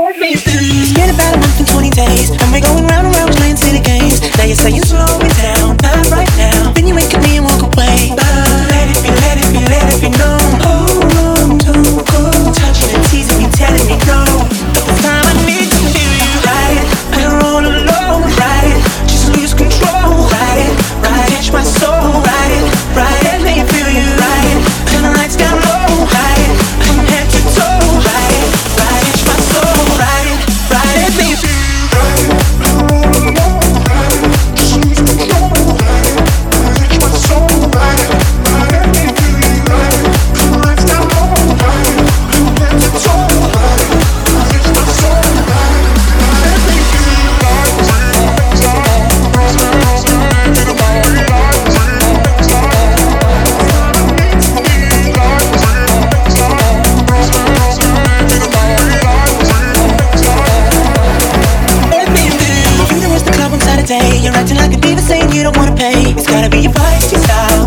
Been about a month and 20 days, and we're going round and round playing silly games. Now you're saying slow it down. day. You're acting like a diva saying you don't wanna pay. It's gotta be your feisty style.